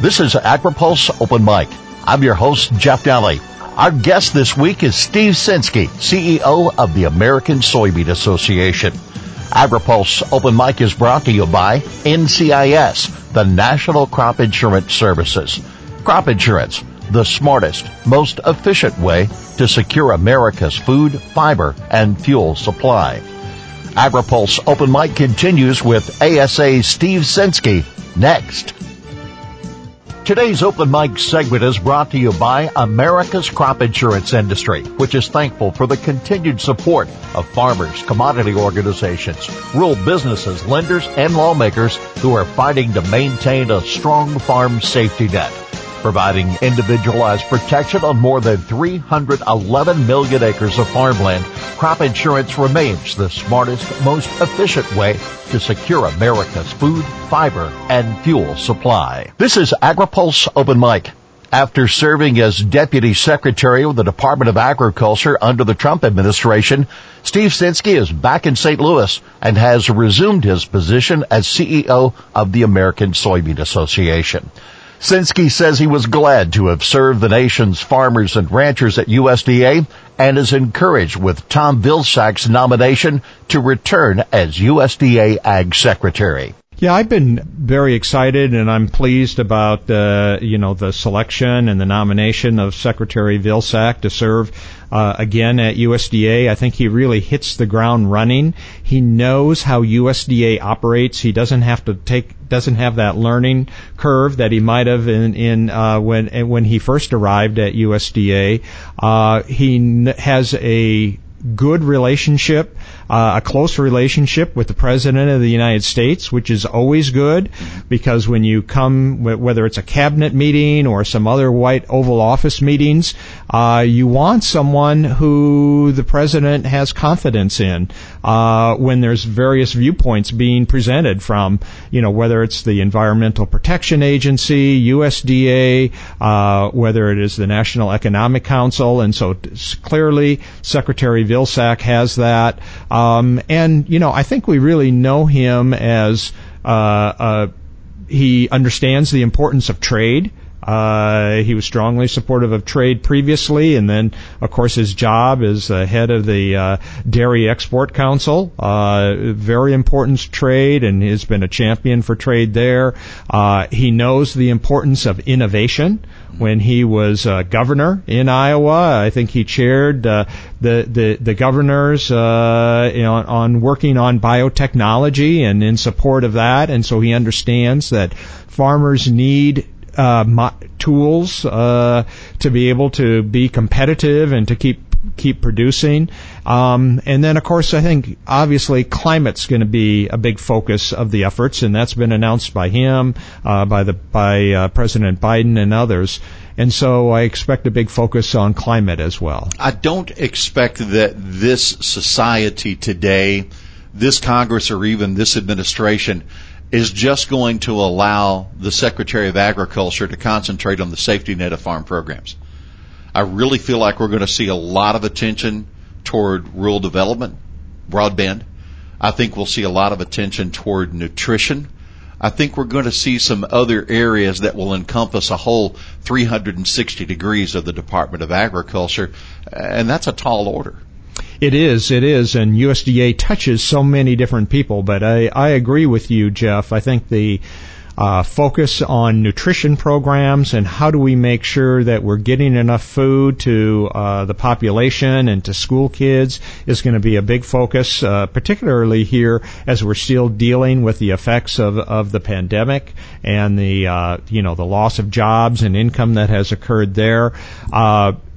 This is AgriPulse Open Mic. I'm your host, Jeff Daly. Our guest this week is Steve Censky, CEO of the American Soybean Association. AgriPulse Open Mic is brought to you by NCIS, the National Crop Insurance Services. Crop insurance, the smartest, most efficient way to secure America's food, fiber, and fuel supply. AgriPulse Open Mic continues with ASA Steve Censky next. Today's open mic segment is brought to you by America's crop insurance industry, which is thankful for the continued support of farmers, commodity organizations, rural businesses, lenders, and lawmakers who are fighting to maintain a strong farm safety net providing individualized protection on more than 311 million acres of farmland, crop insurance remains the smartest, most efficient way to secure America's food, fiber, and fuel supply. This is AgriPulse Open Mic. After serving as Deputy Secretary of the Department of Agriculture under the Trump administration, Steve Censky is back in St. Louis and has resumed his position as CEO of the American Soybean Association. Censky says he was glad to have served the nation's farmers and ranchers at USDA and is encouraged with Tom Vilsack's nomination to return as USDA Ag Secretary. Yeah, I've been very excited, and I'm pleased about uh, you know the selection and the nomination of Secretary Vilsack to serve uh, again at USDA. I think he really hits the ground running. He knows how USDA operates. He doesn't have to take doesn't have that learning curve that he might have in in uh, when when he first arrived at USDA. Uh, he has a good relationship uh, a close relationship with the President of the United States, which is always good because when you come, whether it's a cabinet meeting or some other White Oval Office meetings, uh, you want someone who the President has confidence in uh, when there's various viewpoints being presented from, you know, whether it's the Environmental Protection Agency, USDA, uh, whether it is the National Economic Council, and so clearly Secretary Vilsack has that. Um, and you know, I think we really know him as uh, uh, he understands the importance of trade. Uh, he was strongly supportive of trade previously, and then, of course, his job as uh, head of the uh, Dairy Export Council, uh, very important trade, and has been a champion for trade there. Uh, he knows the importance of innovation. When he was governor in Iowa, I think he chaired uh, the the the governors uh, you on working on biotechnology and in support of that, and so he understands that farmers need uh, mo- tools uh, to be able to be competitive and to keep keep producing. Um, and then, of course, I think obviously climate's going to be a big focus of the efforts, and that's been announced by him, uh, by the by uh, President Biden and others. And so I expect a big focus on climate as well. I don't expect that this society today, this Congress, or even this administration is just going to allow the Secretary of Agriculture to concentrate on the safety net of farm programs. I really feel like we're going to see a lot of attention toward rural development, broadband. I think we'll see a lot of attention toward nutrition. I think we're going to see some other areas that will encompass a whole 360 degrees of the Department of Agriculture, and that's a tall order. It is, it is, and USDA touches so many different people. But I, I agree with you, Jeff. I think the uh, focus on nutrition programs and how do we make sure that we're getting enough food to uh, the population and to school kids is going to be a big focus, uh, particularly here as we're still dealing with the effects of, of the pandemic and the uh, you know the loss of jobs and income that has occurred there.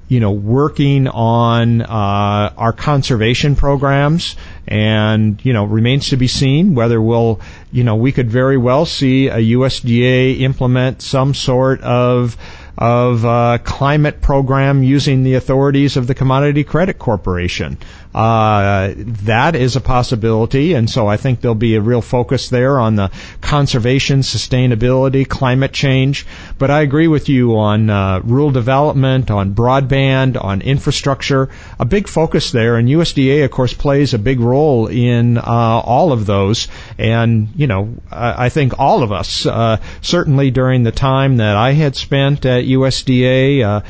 You know, working on uh, our conservation programs, and you know, remains to be seen whether we'll, you know, we could very well see a USDA implement some sort of of uh, climate program using the authorities of the Commodity Credit Corporation. Uh, that is a possibility, and so I think there'll be a real focus there on the conservation, sustainability, climate change. But I agree with you on uh, rural development, on broadband, on infrastructure. A big focus there, and USDA, of course, plays a big role in uh, all of those. And you know, I, I think all of us, uh, certainly during the time that I had spent at USDA.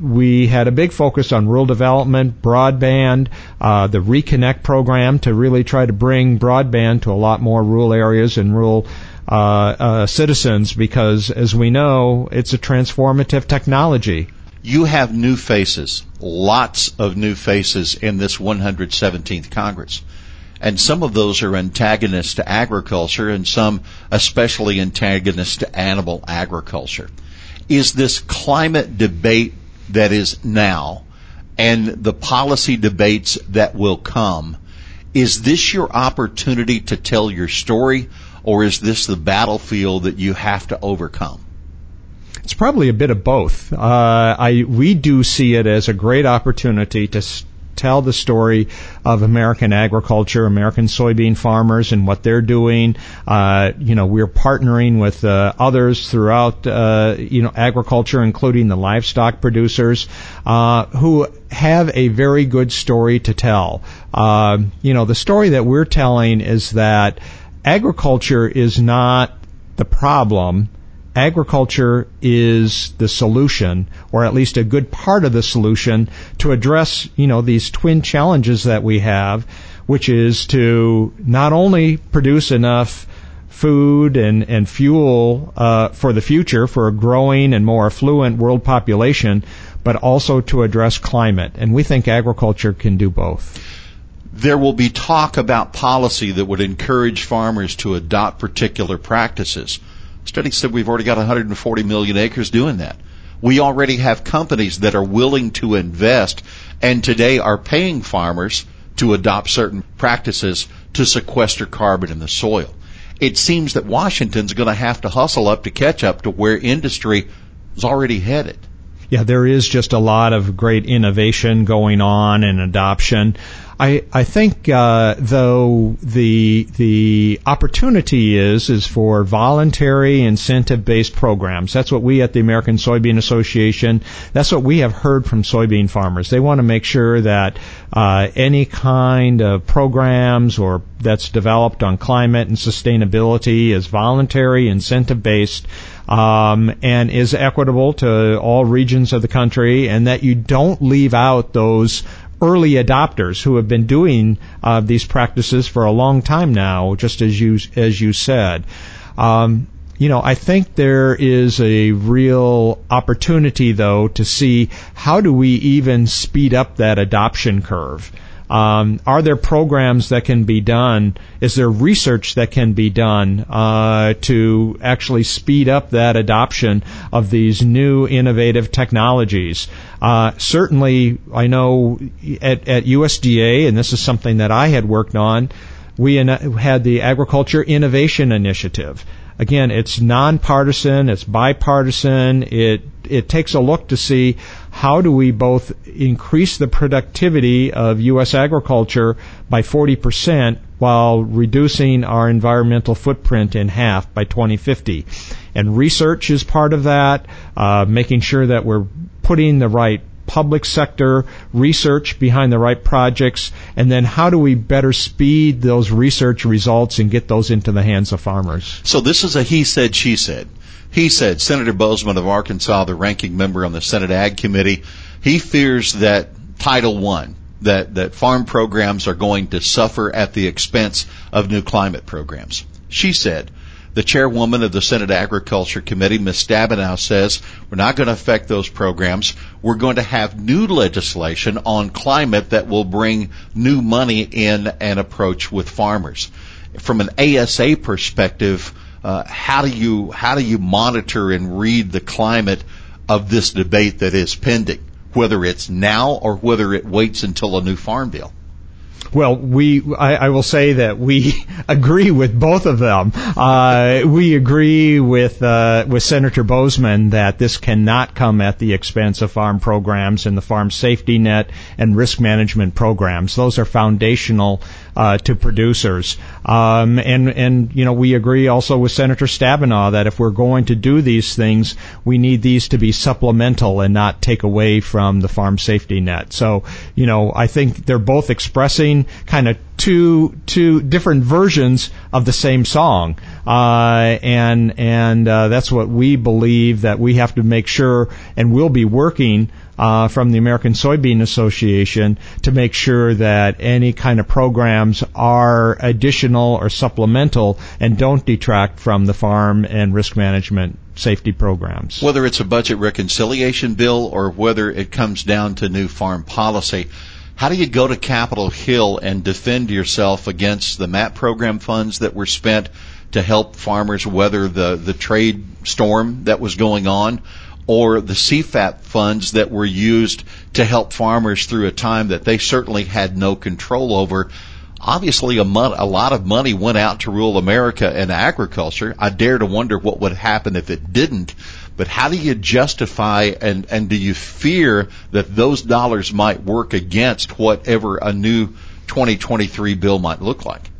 We had a big focus on rural development, broadband, uh, the Reconnect program to really try to bring broadband to a lot more rural areas and rural uh, uh, citizens because, as we know, it's a transformative technology. You have new faces, lots of new faces in this 117th Congress. And some of those are antagonists to agriculture and some especially antagonists to animal agriculture. Is this climate debate that is now and the policy debates that will come, is this your opportunity to tell your story or is this the battlefield that you have to overcome? It's probably a bit of both. Uh, I we do see it as a great opportunity to tell the story of American agriculture, American soybean farmers, and what they're doing. Uh, you know, we're partnering with uh, others throughout, uh, you know, agriculture, including the livestock producers, uh, who have a very good story to tell. Uh, you know, the story that we're telling is that agriculture is not the problem agriculture is the solution, or at least a good part of the solution to address, you know, these twin challenges that we have, which is to not only produce enough food and, and fuel uh, for the future for a growing and more affluent world population, but also to address climate. And we think agriculture can do both. There will be talk about policy that would encourage farmers to adopt particular practices. Study said we've already got 140 million acres doing that. We already have companies that are willing to invest and today are paying farmers to adopt certain practices to sequester carbon in the soil. It seems that Washington's going to have to hustle up to catch up to where industry is already headed. Yeah, there is just a lot of great innovation going on and adoption. I I think uh, though the the opportunity is is for voluntary incentive based programs. That's what we at the American Soybean Association. That's what we have heard from soybean farmers. They want to make sure that uh, any kind of programs or that's developed on climate and sustainability is voluntary, incentive based. Um, and is equitable to all regions of the country, and that you don't leave out those early adopters who have been doing uh, these practices for a long time now, just as you as you said. Um, you know, I think there is a real opportunity, though, to see how do we even speed up that adoption curve. Um, are there programs that can be done? Is there research that can be done uh, to actually speed up that adoption of these new innovative technologies? Uh, certainly, I know at, at USDA, and this is something that I had worked on, we had the Agriculture Innovation Initiative. Again, it's nonpartisan, it's bipartisan, it it takes a look to see how do we both increase the productivity of U.S. agriculture by 40% while reducing our environmental footprint in half by 2050. And research is part of that, uh, making sure that we're putting the right public sector research behind the right projects, and then how do we better speed those research results and get those into the hands of farmers? So this is a he said, she said. He said, Senator Boozman of Arkansas, the ranking member on the Senate Ag Committee, he fears that Title I, that, that farm programs are going to suffer at the expense of new climate programs. She said, the chairwoman of the Senate Agriculture Committee, Ms. Stabenow, says we're not going to affect those programs. We're going to have new legislation on climate that will bring new money in and approach with farmers. From an ASA perspective, uh, how do you how do you monitor and read the climate of this debate that is pending, whether it's now or whether it waits until a new farm bill? Well, we, I, I, will say that we agree with both of them. Uh, we agree with, uh, with Senator Boozman that this cannot come at the expense of farm programs and the farm safety net and risk management programs. Those are foundational uh, to producers. Um, and and you know we agree also with Senator Stabenow that if we're going to do these things, we need these to be supplemental and not take away from the farm safety net. So you know I think they're both expressing kind of two two different versions of the same song, uh, and and uh, that's what we believe that we have to make sure, and we'll be working uh, from the American Soybean Association to make sure that any kind of programs are additional or supplemental and don't detract from the farm and risk management safety programs. Whether it's a budget reconciliation bill or whether it comes down to new farm policy, how do you go to Capitol Hill and defend yourself against the MAP program funds that were spent to help farmers weather the, the trade storm that was going on? or the CFAP funds that were used to help farmers through a time that they certainly had no control over. Obviously, a, mon- a lot of money went out to rural America and agriculture. I dare to wonder what would happen if it didn't. But how do you justify and, and do you fear that those dollars might work against whatever a new 2023 bill might look like?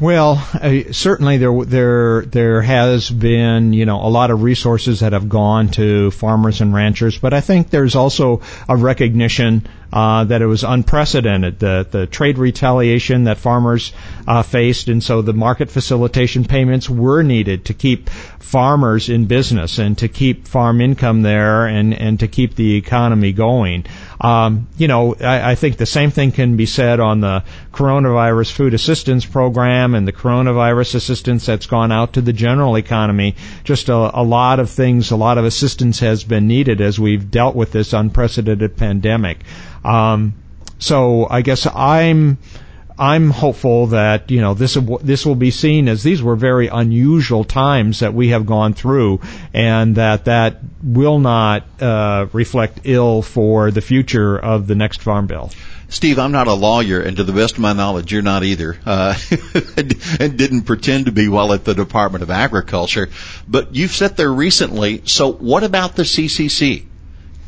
Well, uh, certainly there there there has been you know a lot of resources that have gone to farmers and ranchers, but I think there's also a recognition uh, that it was unprecedented the the trade retaliation that farmers uh, faced, and so the market facilitation payments were needed to keep farmers in business and to keep farm income there and and to keep the economy going. Um, you know, I, I think the same thing can be said on the coronavirus food assistance program and the coronavirus assistance that's gone out to the general economy. Just a, a lot of things, a lot of assistance has been needed as we've dealt with this unprecedented pandemic. Um, so I guess I'm I'm hopeful that you know this this will be seen as these were very unusual times that we have gone through, and that that will not uh, reflect ill for the future of the next farm bill. Steve, I'm not a lawyer, and to the best of my knowledge, you're not either, uh, and didn't pretend to be while at the Department of Agriculture. But you've sat there recently. So, what about the CCC?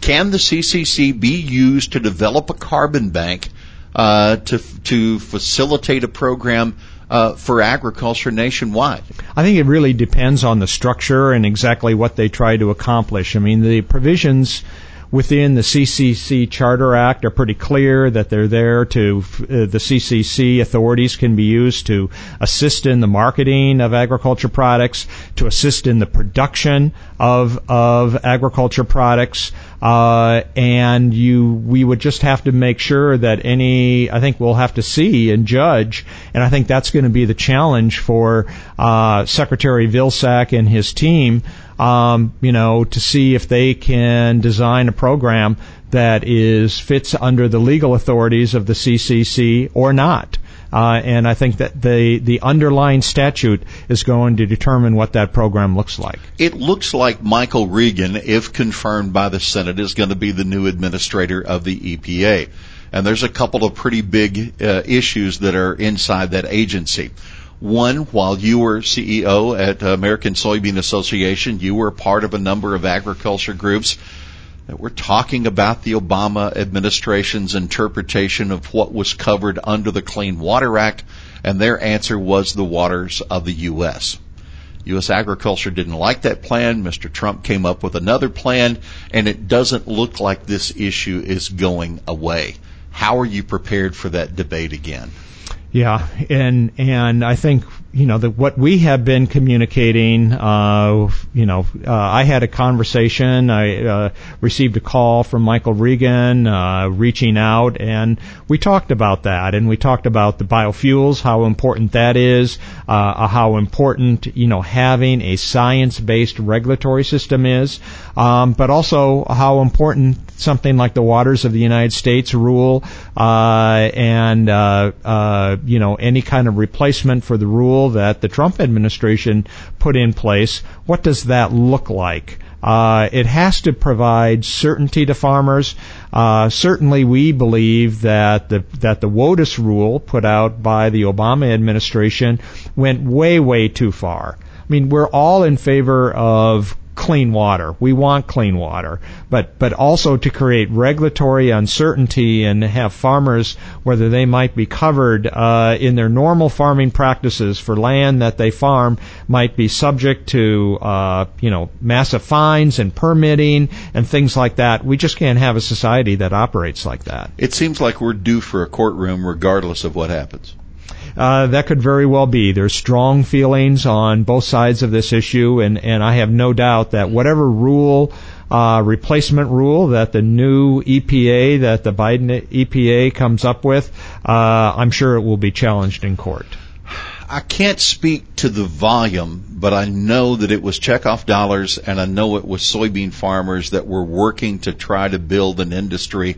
Can the CCC be used to develop a carbon bank uh, to to facilitate a program uh, for agriculture nationwide? I think it really depends on the structure and exactly what they try to accomplish. I mean, the provisions within the CCC Charter Act are pretty clear that they're there to, uh, the CCC authorities can be used to assist in the marketing of agriculture products, to assist in the production of, of agriculture products, uh, and you, we would just have to make sure that any, I think we'll have to see and judge, and I think that's going to be the challenge for, uh, Secretary Vilsack and his team, um, you know, to see if they can design a program that is fits under the legal authorities of the CCC or not. Uh, and I think that the the underlying statute is going to determine what that program looks like. It looks like Michael Regan, if confirmed by the Senate, is going to be the new administrator of the EPA. And there's a couple of pretty big uh, issues that are inside that agency. One, while you were CEO at uh, American Soybean Association, you were part of a number of agriculture groups that were talking about the Obama administration's interpretation of what was covered under the Clean Water Act, and their answer was the waters of the U.S. U.S. agriculture didn't like that plan. Mr. Trump came up with another plan, and it doesn't look like this issue is going away. How are you prepared for that debate again? Yeah, and and I think you know, the, what we have been communicating, uh, you know, uh, I had a conversation, I uh, received a call from Michael Regan, uh, reaching out, and we talked about that, and we talked about the biofuels, how important that is, uh, how important, you know, having a science-based regulatory system is, um, but also how important something like the waters of the United States rule, uh, and, you know, any kind of replacement for the rule rule that the Trump administration put in place, what does that look like? Uh, it has to provide certainty to farmers. Uh, certainly, we believe that the that the WOTUS rule put out by the Obama administration went way, way too far. I mean, we're all in favor of clean water. We want clean water, but but also to create regulatory uncertainty and have farmers whether they might be covered uh, in their normal farming practices for land that they farm might be subject to uh, you know massive fines and permitting and things like that. We just can't have a society that operates like that. It seems like we're due for a courtroom regardless of what happens. Uh, that could very well be. There's strong feelings on both sides of this issue, and, and I have no doubt that whatever rule, uh, replacement rule that the new EPA, that the Biden EPA comes up with, uh, I'm sure it will be challenged in court. I can't speak to the volume, but I know that it was checkoff dollars, and I know it was soybean farmers that were working to try to build an industry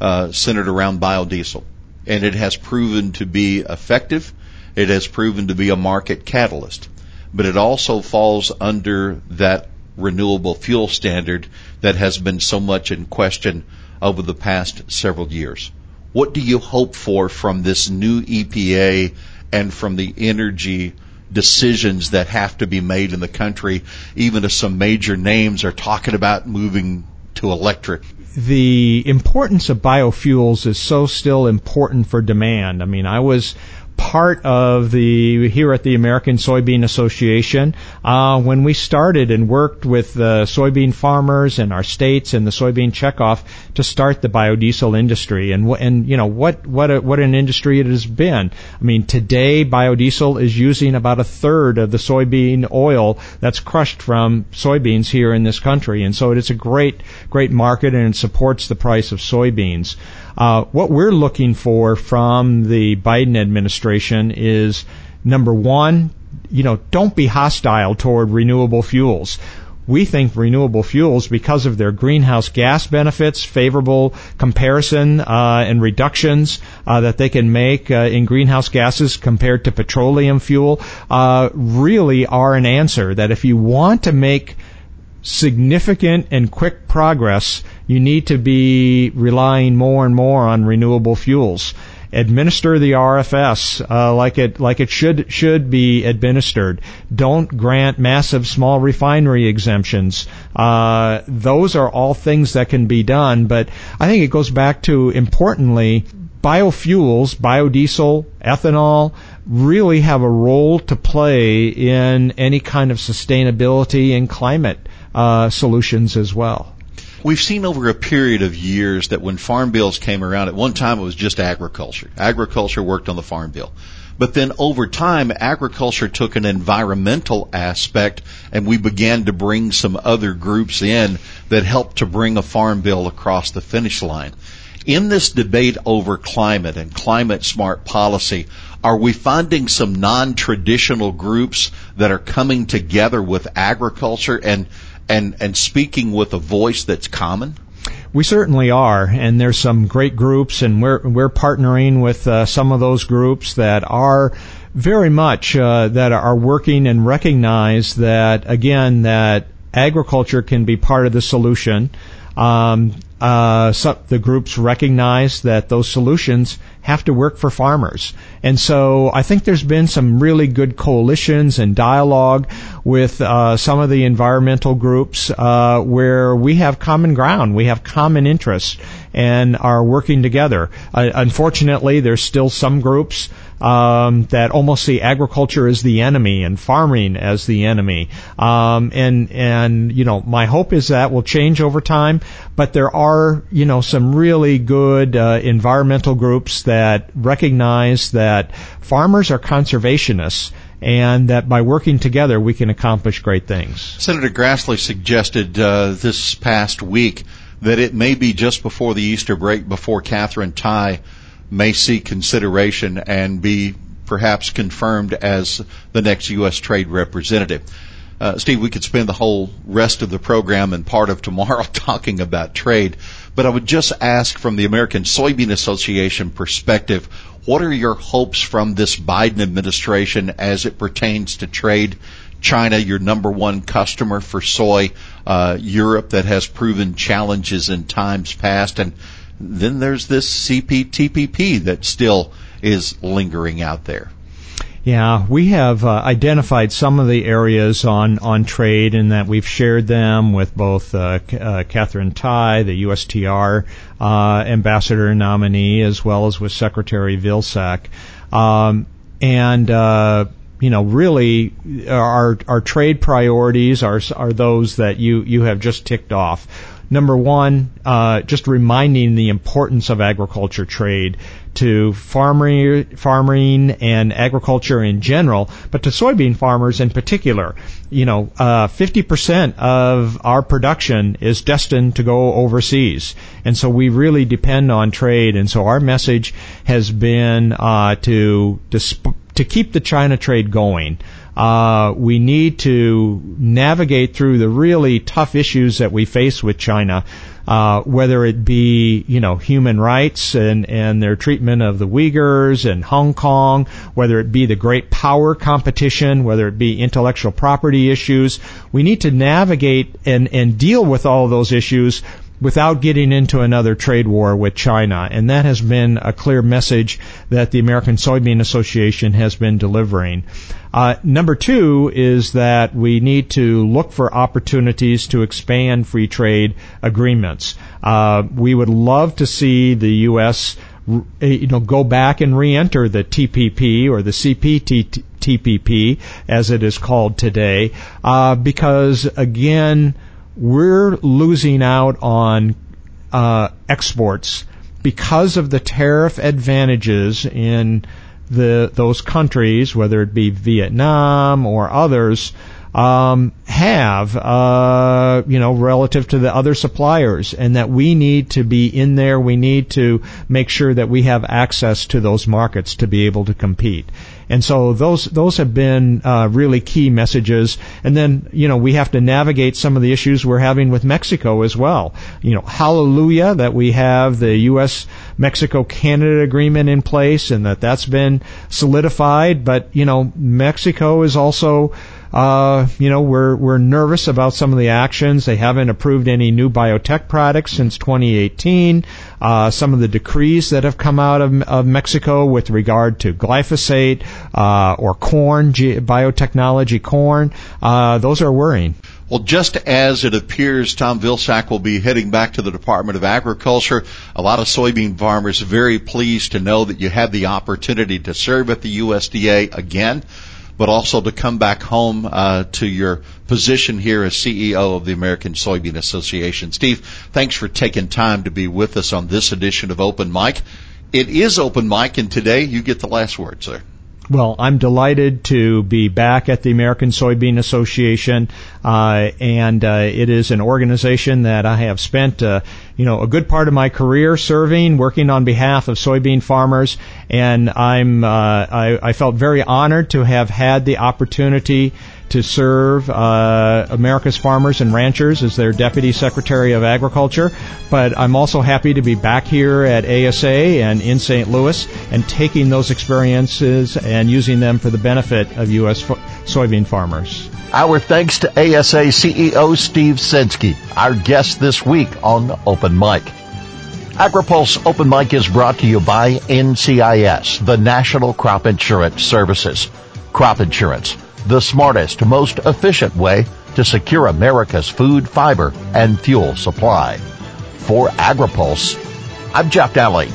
uh, centered around biodiesel and it has proven to be effective. It has proven to be a market catalyst, but it also falls under that renewable fuel standard that has been so much in question over the past several years. What do you hope for from this new EPA and from the energy decisions that have to be made in the country, even if some major names are talking about moving to electric? the importance of biofuels is so still important for demand. I mean, I was part of the here at the American Soybean Association uh, when we started and worked with the soybean farmers and our states and the soybean checkoff to start the biodiesel industry and and you know what what a, what an industry it has been. I mean today biodiesel is using about a third of the soybean oil that's crushed from soybeans here in this country and so it's a great great market and it supports the price of soybeans. Uh, what we're looking for from the Biden administration is number one, you know, don't be hostile toward renewable fuels. We think renewable fuels, because of their greenhouse gas benefits, favorable comparison uh, and reductions uh, that they can make uh, in greenhouse gases compared to petroleum fuel, uh, really are an answer. That if you want to make significant and quick progress, you need to be relying more and more on renewable fuels. Administer the RFS uh, like it like it should should be administered. Don't grant massive small refinery exemptions. Uh, those are all things that can be done, but I think it goes back to importantly biofuels, biodiesel, ethanol, really have a role to play in any kind of sustainability and climate uh, solutions as well. We've seen over a period of years that when farm bills came around, at one time it was just agriculture. Agriculture worked on the farm bill. But then over time, agriculture took an environmental aspect and we began to bring some other groups in that helped to bring a farm bill across the finish line. In this debate over climate and climate smart policy, are we finding some non-traditional groups that are coming together with agriculture and and and speaking with a voice that's common? We certainly are, and there's some great groups, and we're we're partnering with uh, some of those groups that are very much uh, that are working and recognize that again that agriculture can be part of the solution. Um, uh, the groups recognize that those solutions have to work for farmers. And so I think there's been some really good coalitions and dialogue with uh, some of the environmental groups uh, where we have common ground, we have common interests, and are working together. Uh, unfortunately, there's still some groups um, that almost see agriculture as the enemy and farming as the enemy. Um, and and you know, my hope is that will change over time. But there are you know some really good uh, environmental groups that recognize that farmers are conservationists and that by working together we can accomplish great things. Senator Grassley suggested uh, this past week that it may be just before the Easter break, before Katherine Tai may seek consideration and be perhaps confirmed as the next U.S. trade representative. Uh, Steve, we could spend the whole rest of the program and part of tomorrow talking about trade, but I would just ask from the American Soybean Association perspective, what are your hopes from this Biden administration as it pertains to trade? China, your number one customer for soy, uh, Europe that has proven challenges in times past, and then there's this CPTPP that still is lingering out there. Yeah, we have uh, identified some of the areas on, on trade and that we've shared them with both uh, uh, Katherine Tai, the USTR uh, ambassador nominee, as well as with Secretary Vilsack. Um, and uh, you know, really, our our trade priorities are are those that you you have just ticked off. Number one, uh, just reminding the importance of agriculture trade to farming, farming and agriculture in general, but to soybean farmers in particular. You know, uh, 50% of our production is destined to go overseas, and so we really depend on trade. And so our message has been uh, to to keep the China trade going. Uh, we need to navigate through the really tough issues that we face with China, uh, whether it be you know human rights and and their treatment of the Uyghurs and Hong Kong, whether it be the great power competition, whether it be intellectual property issues. We need to navigate and and deal with all those issues without getting into another trade war with China. And that has been a clear message that the American Soybean Association has been delivering. Uh, number two is that we need to look for opportunities to expand free trade agreements. Uh, we would love to see the U.S. You know, go back and re-enter the TPP or the CPTPP, as it is called today, uh, because again, we're losing out on uh, exports because of the tariff advantages in the those countries, whether it be Vietnam or others, um, have, uh, you know, relative to the other suppliers, and that we need to be in there. We need to make sure that we have access to those markets to be able to compete. And so those those have been uh, really key messages. And then you know we have to navigate some of the issues we're having with Mexico as well. You know, hallelujah that we have the U.S. Mexico Canada agreement in place and that that's been solidified. But you know, Mexico is also uh, you know, we're we're nervous about some of the actions. They haven't approved any new biotech products since 2018. Uh, some of the decrees that have come out of, of Mexico with regard to glyphosate uh, or corn, biotechnology corn, uh, those are worrying. Well, just as it appears Tom Vilsack will be heading back to the Department of Agriculture, a lot of soybean farmers very pleased to know that you had the opportunity to serve at the USDA again but also to come back home uh, to your position here as CEO of the American Soybean Association. Steve, thanks for taking time to be with us on this edition of Open Mic. It is Open Mic, and today you get the last word, sir. Well, I'm delighted to be back at the American Soybean Association, uh, and uh, it is an organization that I have spent, uh, you know, a good part of my career serving, working on behalf of soybean farmers, and I'm uh, I, I felt very honored to have had the opportunity to serve uh, America's farmers and ranchers as their Deputy Secretary of Agriculture. But I'm also happy to be back here at ASA and in St. Louis and taking those experiences and using them for the benefit of U.S. Fo- soybean farmers. Our thanks to ASA CEO Steve Censky, our guest this week on Open Mic. AgriPulse Open Mic is brought to you by NCIS, the National Crop Insurance Services. Crop insurance the smartest, most efficient way to secure America's food, fiber, and fuel supply. For AgriPulse, I'm Jeff Daly.